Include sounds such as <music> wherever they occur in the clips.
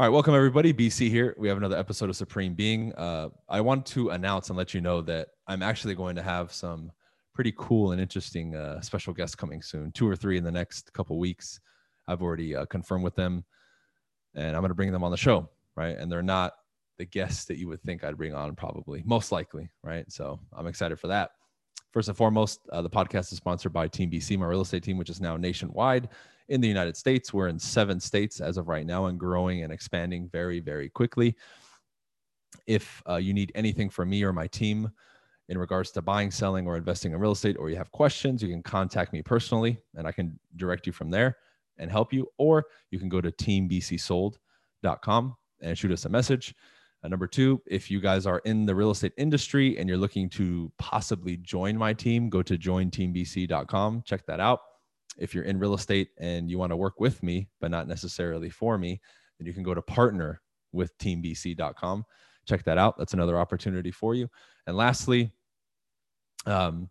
All right, welcome everybody. BC here. We have another episode of Supreme Being. Uh, I want to announce and let you know that I'm actually going to have some pretty cool and interesting uh, special guests coming soon, two or three in the next couple weeks. I've already uh, confirmed with them, and I'm going to bring them on the show, right? And they're not the guests that you would think I'd bring on, probably, most likely, right? So I'm excited for that. First and foremost, uh, the podcast is sponsored by Team BC, my real estate team, which is now nationwide in the United States. We're in seven states as of right now and growing and expanding very, very quickly. If uh, you need anything from me or my team in regards to buying, selling, or investing in real estate, or you have questions, you can contact me personally and I can direct you from there and help you. Or you can go to teambcsold.com and shoot us a message. Uh, number two, if you guys are in the real estate industry and you're looking to possibly join my team, go to jointeambc.com. Check that out if you're in real estate and you want to work with me, but not necessarily for me, then you can go to partner with teambc.com. Check that out. That's another opportunity for you. And lastly, um,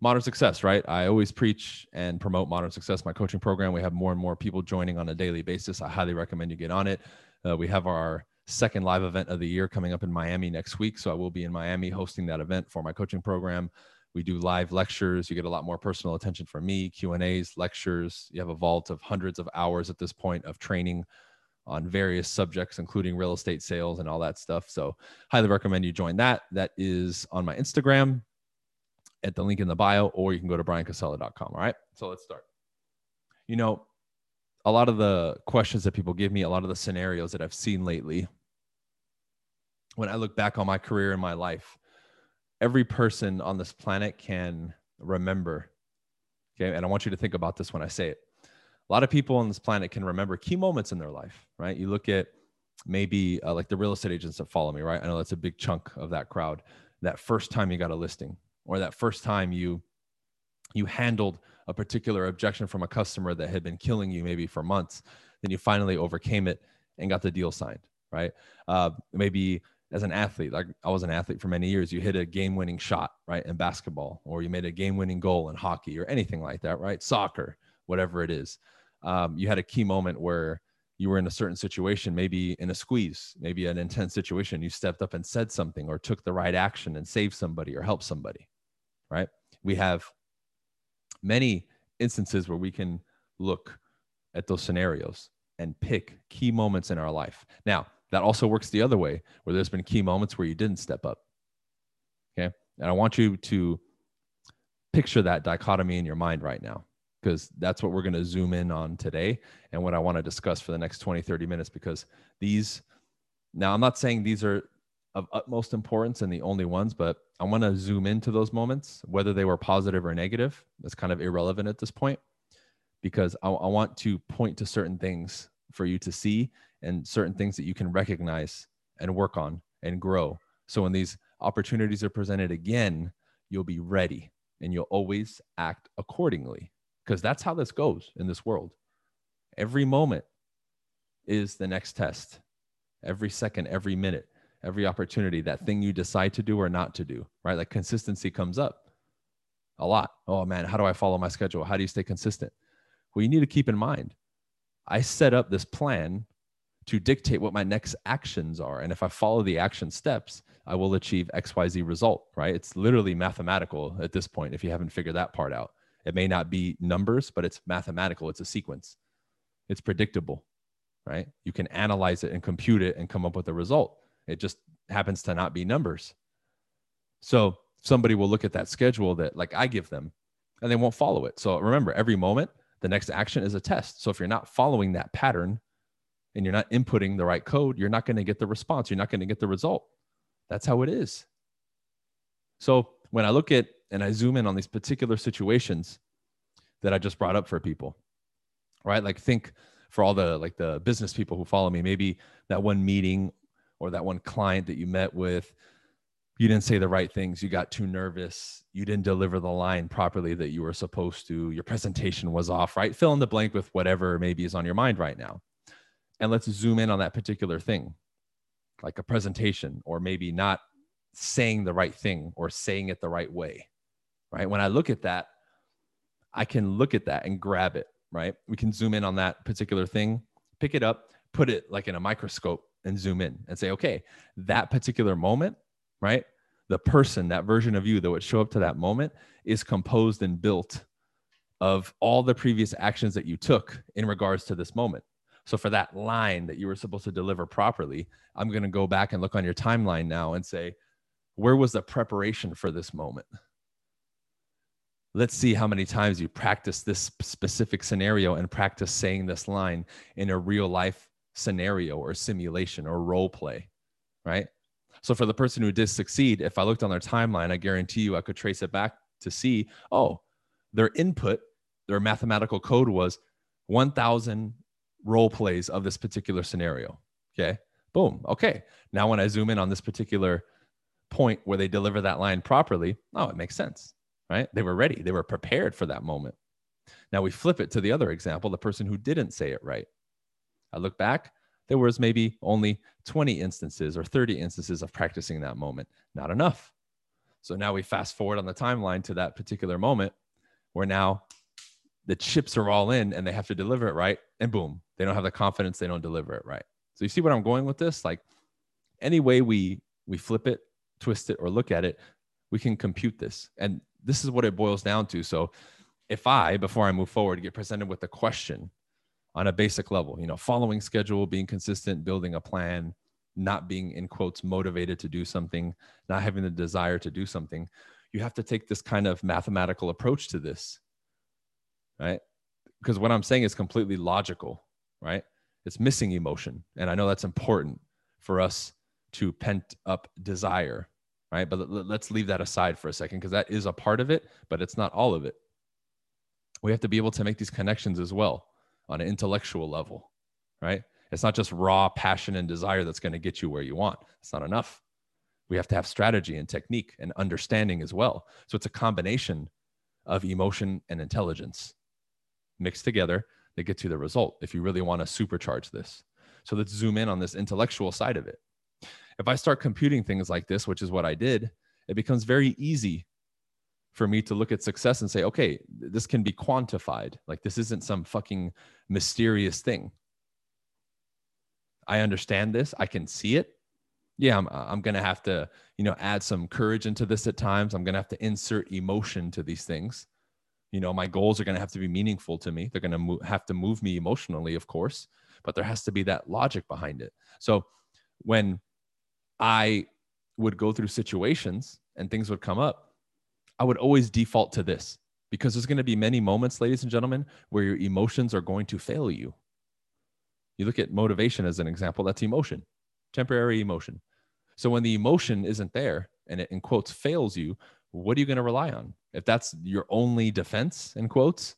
modern success, right? I always preach and promote modern success, my coaching program. We have more and more people joining on a daily basis. I highly recommend you get on it. Uh, we have our second live event of the year coming up in Miami next week. So I will be in Miami hosting that event for my coaching program we do live lectures. You get a lot more personal attention from me. Q and a's lectures. You have a vault of hundreds of hours at this point of training on various subjects including real estate sales and all that stuff. So highly recommend you join that. That is on my instagram at the link in the bio or you can go to bryancasella.com all right so let's start. You know a lot of the questions that people give me a lot of the scenarios that i've seen lately when i look back on my career and my life every person on this planet can remember. Okay. And I want you to think about this when I say it. A lot of people on this planet can remember key moments in their life, right? You look at maybe uh, like the real estate agents that follow me, right? I know that's a big chunk of that crowd. That first time you got a listing, or that first time you you handled a particular objection from a customer that had been killing you maybe for months, then you finally overcame it and got the deal signed, right? Uh, maybe as an athlete, like I was an athlete for many years, you hit a game winning shot, right, in basketball, or you made a game winning goal in hockey or anything like that, right? Soccer, whatever it is. Um, you had a key moment where you were in a certain situation, maybe in a squeeze, maybe an intense situation. You stepped up and said something or took the right action and saved somebody or helped somebody, right? We have many instances where we can look at those scenarios and pick key moments in our life. Now, that also works the other way, where there's been key moments where you didn't step up. Okay. And I want you to picture that dichotomy in your mind right now, because that's what we're going to zoom in on today and what I want to discuss for the next 20, 30 minutes. Because these, now I'm not saying these are of utmost importance and the only ones, but I want to zoom into those moments, whether they were positive or negative. That's kind of irrelevant at this point because I, I want to point to certain things for you to see and certain things that you can recognize and work on and grow. So when these opportunities are presented again, you'll be ready and you'll always act accordingly because that's how this goes in this world. Every moment is the next test. Every second, every minute, every opportunity, that thing you decide to do or not to do, right? Like consistency comes up a lot. Oh man, how do I follow my schedule? How do you stay consistent? Well, you need to keep in mind, I set up this plan to dictate what my next actions are. And if I follow the action steps, I will achieve XYZ result, right? It's literally mathematical at this point if you haven't figured that part out. It may not be numbers, but it's mathematical, it's a sequence. It's predictable, right? You can analyze it and compute it and come up with a result. It just happens to not be numbers. So somebody will look at that schedule that like I give them and they won't follow it. So remember, every moment, the next action is a test. So if you're not following that pattern, and you're not inputting the right code, you're not going to get the response. You're not going to get the result. That's how it is. So when I look at and I zoom in on these particular situations that I just brought up for people, right? Like think for all the like the business people who follow me, maybe that one meeting or that one client that you met with, you didn't say the right things, you got too nervous, you didn't deliver the line properly that you were supposed to, your presentation was off, right? Fill in the blank with whatever maybe is on your mind right now and let's zoom in on that particular thing like a presentation or maybe not saying the right thing or saying it the right way right when i look at that i can look at that and grab it right we can zoom in on that particular thing pick it up put it like in a microscope and zoom in and say, okay, that particular moment, right? The person, that version of you that would show up to that moment is composed and built of all the previous actions that you took in regards to this moment. So for that line that you were supposed to deliver properly, I'm going to go back and look on your timeline now and say, where was the preparation for this moment? Let's see how many times you practice this specific scenario and practice saying this line in a real life scenario or simulation or role play, right? So for the person who did succeed, if I looked on their timeline, I guarantee you I could trace it back to see, oh, their input, their mathematical code was 1000 role plays of this particular scenario. Okay. Boom. Okay. Now, when I zoom in on this particular point where they deliver that line properly, oh, it makes sense, right? They were ready, they were prepared for that moment. Now we flip it to the other example, the person who didn't say it right. I look back, there was maybe only 20 instances or 30 instances of practicing that moment. Not enough. So now we fast forward on the timeline to that particular moment where now the chips are all in and they have to deliver it right. And boom, they don't have the confidence, they don't deliver it right. So you see what I'm going with this? Like any way we we flip it, twist it, or look at it, we can compute this. And this is what it boils down to. So if I, before I move forward, get presented with a question on a basic level, you know, following schedule, being consistent, building a plan, not being in quotes motivated to do something, not having the desire to do something, you have to take this kind of mathematical approach to this, right? Because what I'm saying is completely logical, right? It's missing emotion. And I know that's important for us to pent up desire, right? But let's leave that aside for a second because that is a part of it, but it's not all of it. We have to be able to make these connections as well on an intellectual level, right? It's not just raw passion and desire that's going to get you where you want. It's not enough. We have to have strategy and technique and understanding as well. So it's a combination of emotion and intelligence mixed together that gets you the result if you really want to supercharge this. So let's zoom in on this intellectual side of it. If I start computing things like this, which is what I did, it becomes very easy for me to look at success and say, okay, this can be quantified. Like this isn't some fucking mysterious thing. I understand this. I can see it. Yeah, I'm, I'm going to have to, you know, add some courage into this at times. I'm going to have to insert emotion to these things. You know, my goals are going to have to be meaningful to me. They're going to mo- have to move me emotionally, of course, but there has to be that logic behind it. So when I would go through situations and things would come up, I would always default to this because there's going to be many moments, ladies and gentlemen, where your emotions are going to fail you. You look at motivation as an example, that's emotion, temporary emotion. So when the emotion isn't there and it in quotes fails you, what are you going to rely on? If that's your only defense in quotes,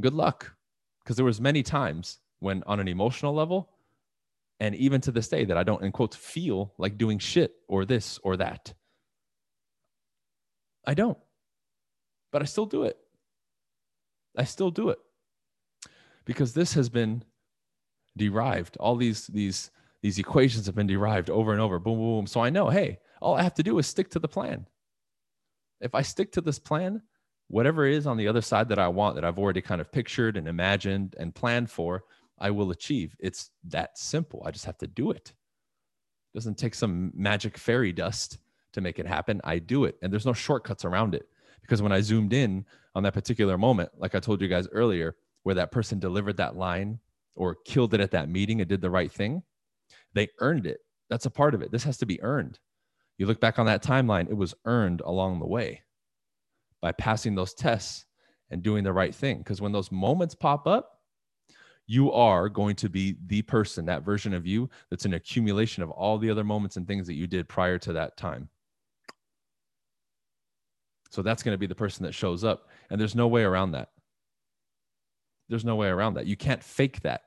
good luck. Because there was many times when on an emotional level, and even to this day that I don't in quotes feel like doing shit or this or that. I don't. But I still do it. I still do it. Because this has been derived. All these these these equations have been derived over and over. Boom, boom, boom. So I know, hey, all I have to do is stick to the plan. If I stick to this plan, whatever is on the other side that I want, that I've already kind of pictured and imagined and planned for, I will achieve. It's that simple. I just have to do it. It doesn't take some magic fairy dust to make it happen. I do it. And there's no shortcuts around it. Because when I zoomed in on that particular moment, like I told you guys earlier, where that person delivered that line or killed it at that meeting and did the right thing, they earned it. That's a part of it. This has to be earned. You look back on that timeline, it was earned along the way by passing those tests and doing the right thing. Because when those moments pop up, you are going to be the person, that version of you that's an accumulation of all the other moments and things that you did prior to that time. So that's going to be the person that shows up. And there's no way around that. There's no way around that. You can't fake that.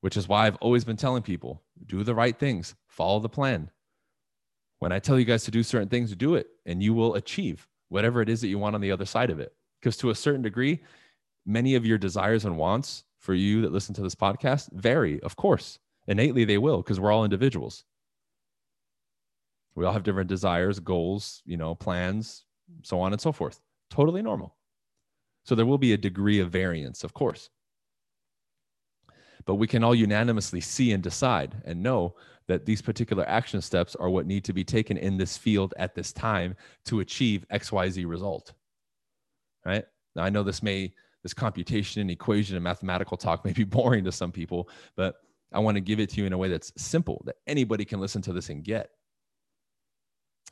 Which is why I've always been telling people do the right things, follow the plan. When I tell you guys to do certain things, do it, and you will achieve whatever it is that you want on the other side of it. Because to a certain degree, many of your desires and wants for you that listen to this podcast vary, of course. Innately, they will, because we're all individuals. We all have different desires, goals, you know, plans, so on and so forth. Totally normal. So there will be a degree of variance, of course. But we can all unanimously see and decide and know that these particular action steps are what need to be taken in this field at this time to achieve xyz result right? Now i know this may this computation and equation and mathematical talk <laughs> may be boring to some people but i want to give it to you in a way that's simple that anybody can listen to this and get.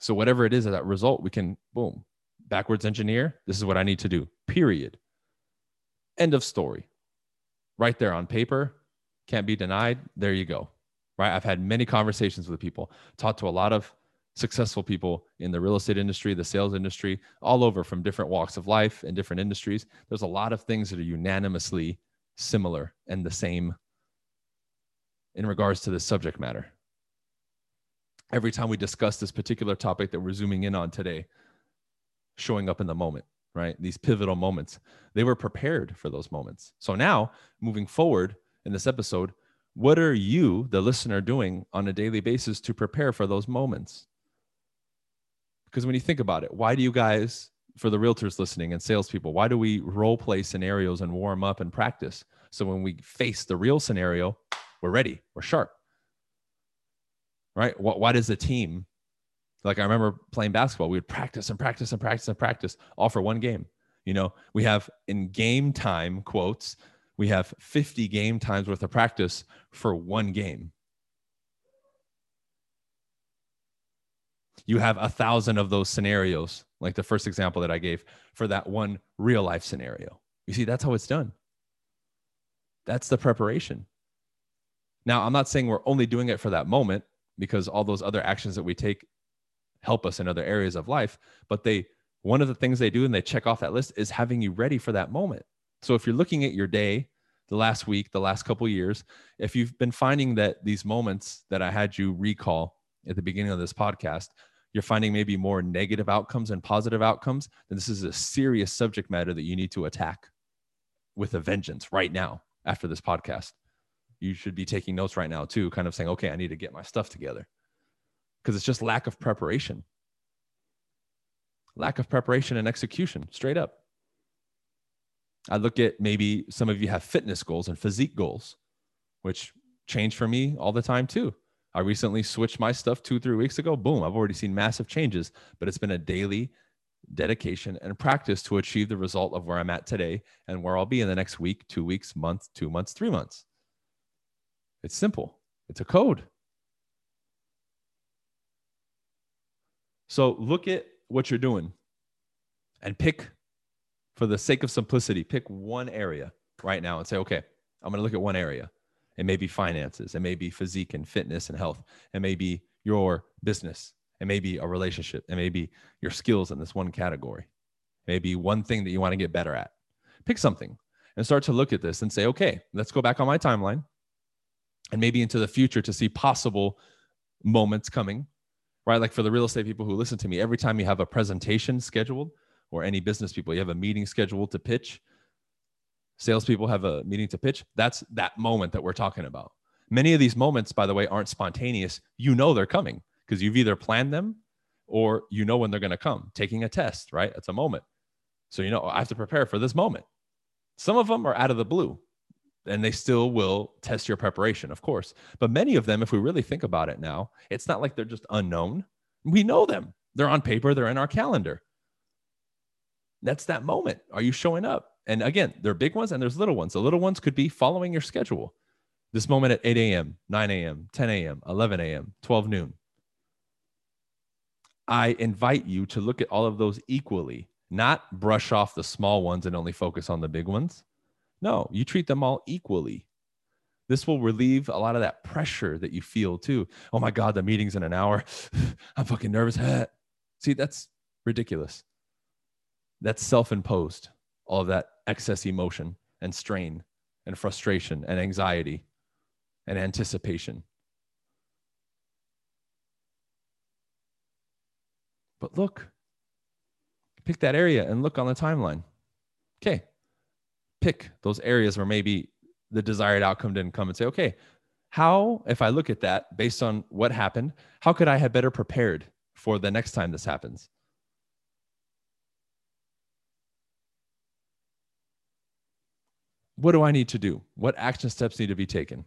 So whatever it is that result we can boom backwards engineer this is what i need to do period. End of story. Right there on paper can't be denied there you go right i've had many conversations with people talked to a lot of successful people in the real estate industry the sales industry all over from different walks of life and different industries there's a lot of things that are unanimously similar and the same in regards to the subject matter every time we discuss this particular topic that we're zooming in on today showing up in the moment right? These pivotal moments. They were prepared for those moments. So now, moving forward in this episode, what are you, the listener, doing on a daily basis to prepare for those moments? Because when you think about it, why do you guys, for the realtors listening and salespeople, why do we role play scenarios and warm up and practice? So when we face the real scenario, we're ready, we're sharp. Right? Why does a team like I remember playing basketball, we would practice and practice and practice and practice all for one game. You know, we have in game time quotes, we have 50 game times worth of practice for one game. You have a thousand of those scenarios, like the first example that I gave for that one real life scenario. You see, that's how it's done. That's the preparation. Now, I'm not saying we're only doing it for that moment because all those other actions that we take help us in other areas of life but they one of the things they do and they check off that list is having you ready for that moment so if you're looking at your day the last week the last couple years if you've been finding that these moments that i had you recall at the beginning of this podcast you're finding maybe more negative outcomes and positive outcomes then this is a serious subject matter that you need to attack with a vengeance right now after this podcast you should be taking notes right now too kind of saying okay i need to get my stuff together because it's just lack of preparation. Lack of preparation and execution, straight up. I look at maybe some of you have fitness goals and physique goals, which change for me all the time too. I recently switched my stuff two, three weeks ago. Boom, I've already seen massive changes, but it's been a daily dedication and practice to achieve the result of where I'm at today and where I'll be in the next week, two weeks, month, two months, three months. It's simple, it's a code. So look at what you're doing and pick, for the sake of simplicity, pick one area right now and say, okay, I'm going to look at one area. It may be finances, it may be physique and fitness and health, it may be your business, it may be a relationship, it may be your skills in this one category, maybe one thing that you want to get better at. Pick something and start to look at this and say, okay, let's go back on my timeline and maybe into the future to see possible moments coming right? Like for the real estate people who listen to me, every time you have a presentation scheduled or any business people, you have a meeting scheduled to pitch, salespeople have a meeting to pitch. That's that moment that we're talking about. Many of these moments, by the way, aren't spontaneous. You know they're coming because you've either planned them or you know when they're going to come. Taking a test, right? It's a moment. So, you know, I have to prepare for this moment. Some of them are out of the blue and they still will test your preparation, of course. But many of them, if we really think about it now, it's not like they're just unknown. We know them. They're on paper, they're in our calendar. That's that moment. Are you showing up? And again, there are big ones and there's little ones. The little ones could be following your schedule. This moment at 8 a.m., 9 a.m., 10 a.m., 11 a.m., 12 noon. I invite you to look at all of those equally, not brush off the small ones and only focus on the big ones. No, you treat them all equally. This will relieve a lot of that pressure that you feel too. Oh my God, the meeting's in an hour. <laughs> I'm fucking nervous. <sighs> See, that's ridiculous. That's self imposed, all of that excess emotion and strain and frustration and anxiety and anticipation. But look, pick that area and look on the timeline. Okay, pick those areas where maybe the desired outcome didn't come and say, okay, how, if I look at that based on what happened, how could I have better prepared for the next time this happens? What do I need to do? What action steps need to be taken?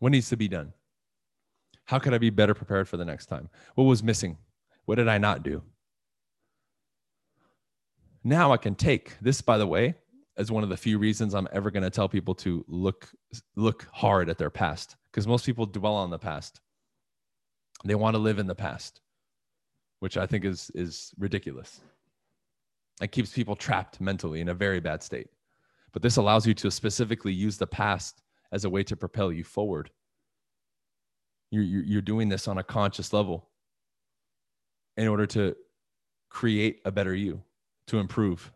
What needs to be done? How could I be better prepared for the next time? What was missing? What did I not do? Now I can take this, by the way, as one of the few reasons I'm ever going to tell people to look look hard at their past because most people dwell on the past. They want to live in the past, which I think is is ridiculous. It keeps people trapped mentally in a very bad state. But this allows you to specifically use the past as a way to propel you forward. You're, you're doing this on a conscious level in order to create a better you, to improve.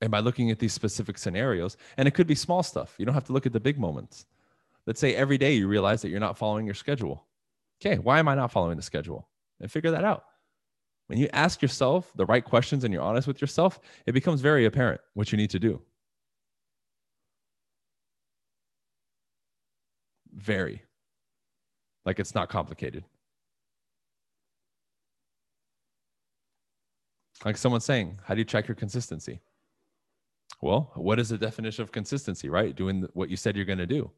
And by looking at these specific scenarios, and it could be small stuff, you don't have to look at the big moments. Let's say every day you realize that you're not following your schedule. Okay, why am I not following the schedule? And figure that out. When you ask yourself the right questions and you're honest with yourself, it becomes very apparent what you need to do. Very. Like it's not complicated. Like someone saying, How do you check your consistency? Well, what is the definition of consistency, right? Doing what you said you're going to do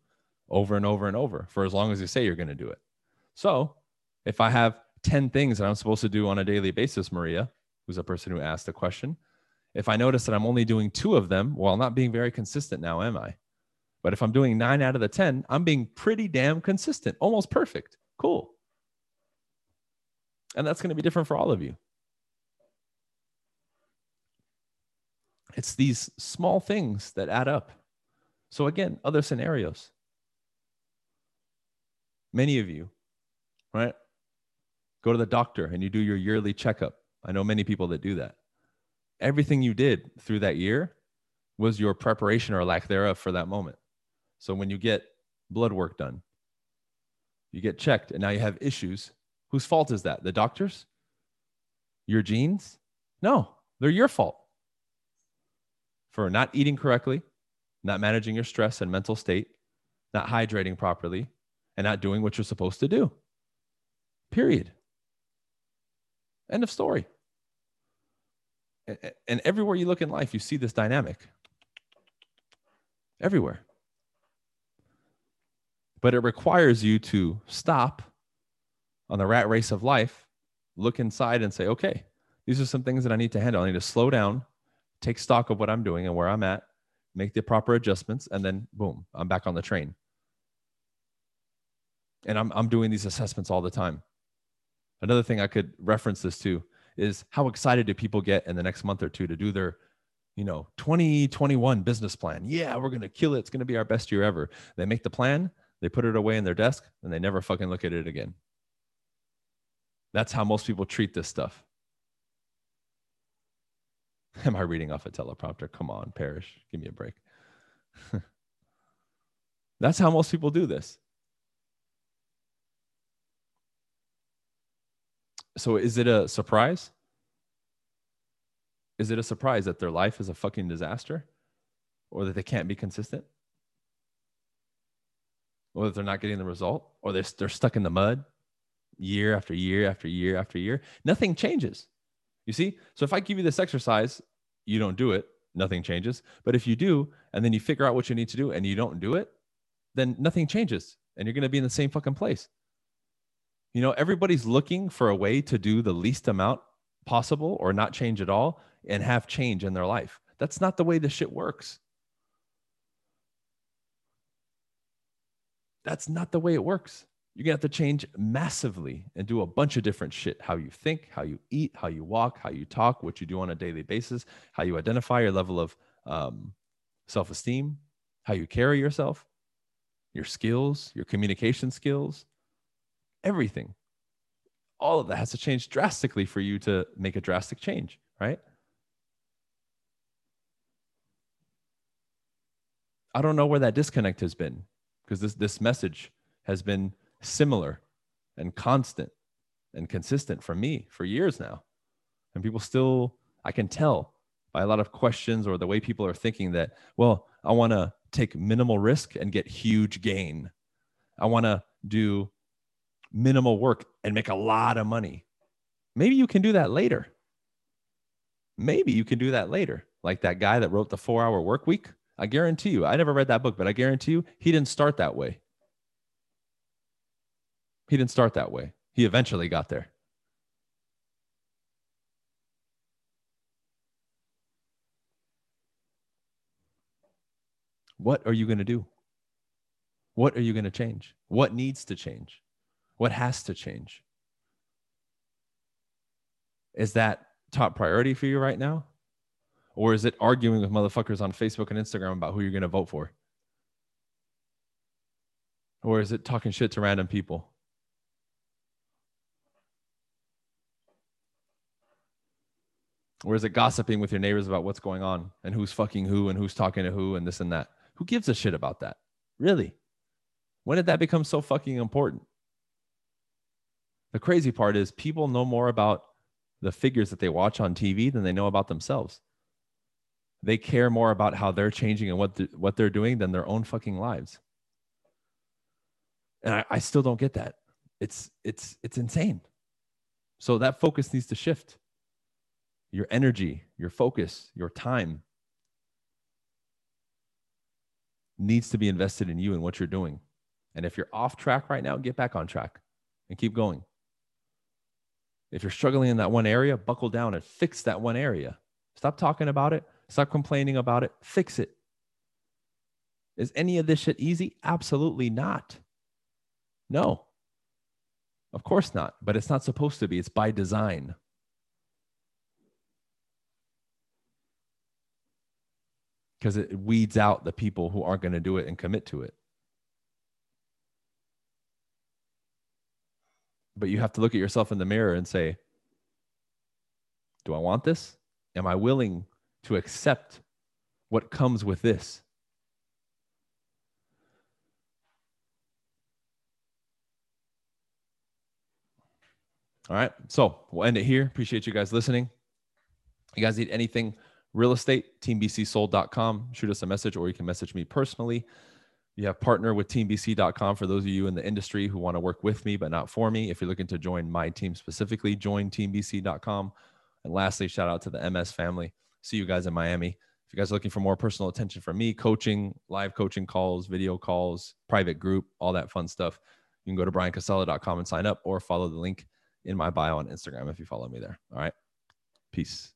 over and over and over for as long as you say you're going to do it. So if I have 10 things that I'm supposed to do on a daily basis, Maria, who's a person who asked the question, if I notice that I'm only doing two of them, well, I'm not being very consistent now, am I? But if I'm doing nine out of the 10, I'm being pretty damn consistent, almost perfect. Cool. And that's going to be different for all of you. It's these small things that add up. So, again, other scenarios. Many of you, right, go to the doctor and you do your yearly checkup. I know many people that do that. Everything you did through that year was your preparation or lack thereof for that moment. So when you get blood work done, you get checked, and now you have issues. Whose fault is that? The doctor's? Your genes? No, they're your fault for not eating correctly, not managing your stress and mental state, not hydrating properly, and not doing what you're supposed to do. Period. End of story. And everywhere you look in life, you see this dynamic. Everywhere but it requires you to stop on the rat race of life, look inside and say, okay, these are some things that I need to handle. I need to slow down, take stock of what I'm doing and where I'm at, make the proper adjustments, and then boom, I'm back on the train. And I'm, I'm doing these assessments all the time. Another thing I could reference this to is how excited do people get in the next month or two to do their you know 2021 business plan yeah we're going to kill it it's going to be our best year ever they make the plan they put it away in their desk and they never fucking look at it again. That's how most people treat this stuff. <laughs> Am I reading off a teleprompter? Come on, Parrish, give me a break. <laughs> That's how most people do this. So is it a surprise? Is it a surprise that their life is a fucking disaster or that they can't be consistent? or that they're not getting the result, or they're, they're stuck in the mud year after year after year after year. Nothing changes. You see? So if I give you this exercise, you don't do it, nothing changes. But if you do, and then you figure out what you need to do and you don't do it, then nothing changes and you're going to be in the same fucking place. You know, everybody's looking for a way to do the least amount possible or not change at all and have change in their life. That's not the way this shit works. That's not the way it works. You're gonna have to change massively and do a bunch of different shit how you think, how you eat, how you walk, how you talk, what you do on a daily basis, how you identify your level of um, self esteem, how you carry yourself, your skills, your communication skills, everything. All of that has to change drastically for you to make a drastic change, right? I don't know where that disconnect has been because this, this message has been similar and constant and consistent for me for years now. And people still, I can tell by a lot of questions or the way people are thinking that, well, I want to take minimal risk and get huge gain. I want to do minimal work and make a lot of money. maybe you can do that later. Maybe you can do that later. Like that guy that wrote the four hour work week. I guarantee you, I never read that book, but I guarantee you, he didn't start that way. He didn't start that way. He eventually got there. What are you going to do? What are you going to change? What needs to change? What has to change? Is that top priority for you right now? Or is it arguing with motherfuckers on Facebook and Instagram about who you're going to vote for? Or is it talking shit to random people? Or is it gossiping with your neighbors about what's going on and who's fucking who and who's talking to who and this and that? Who gives a shit about that? Really? When did that become so fucking important? The crazy part is people know more about the figures that they watch on TV than they know about themselves. They care more about how they're changing and what what they're doing than their own fucking lives. And I, I still don't get that. It's it's it's insane. So that focus needs to shift. Your energy, your focus, your time needs to be invested in you and what you're doing. And if you're off track right now, get back on track and keep going. If you're struggling in that one area, buckle down and fix that one area. Stop talking about it. Stop complaining about it. Fix it. Is any of this shit easy? Absolutely not. No. Of course not. But it's not supposed to be. It's by design. Because it weeds out the people who aren't going to do it and commit to it. But you have to look at yourself in the mirror and say, Do I want this? Am I willing to accept what comes with this? All right. So we'll end it here. Appreciate you guys listening. You guys need anything real estate, teambcsold.com. Shoot us a message or you can message me personally. You have partner with teambc.com for those of you in the industry who want to work with me, but not for me. If you're looking to join my team specifically, join teambc.com. And lastly, shout out to the MS family. See you guys in Miami. If you guys are looking for more personal attention from me, coaching, live coaching calls, video calls, private group, all that fun stuff, you can go to bryancasella.com and sign up or follow the link in my bio on Instagram if you follow me there. All right. Peace.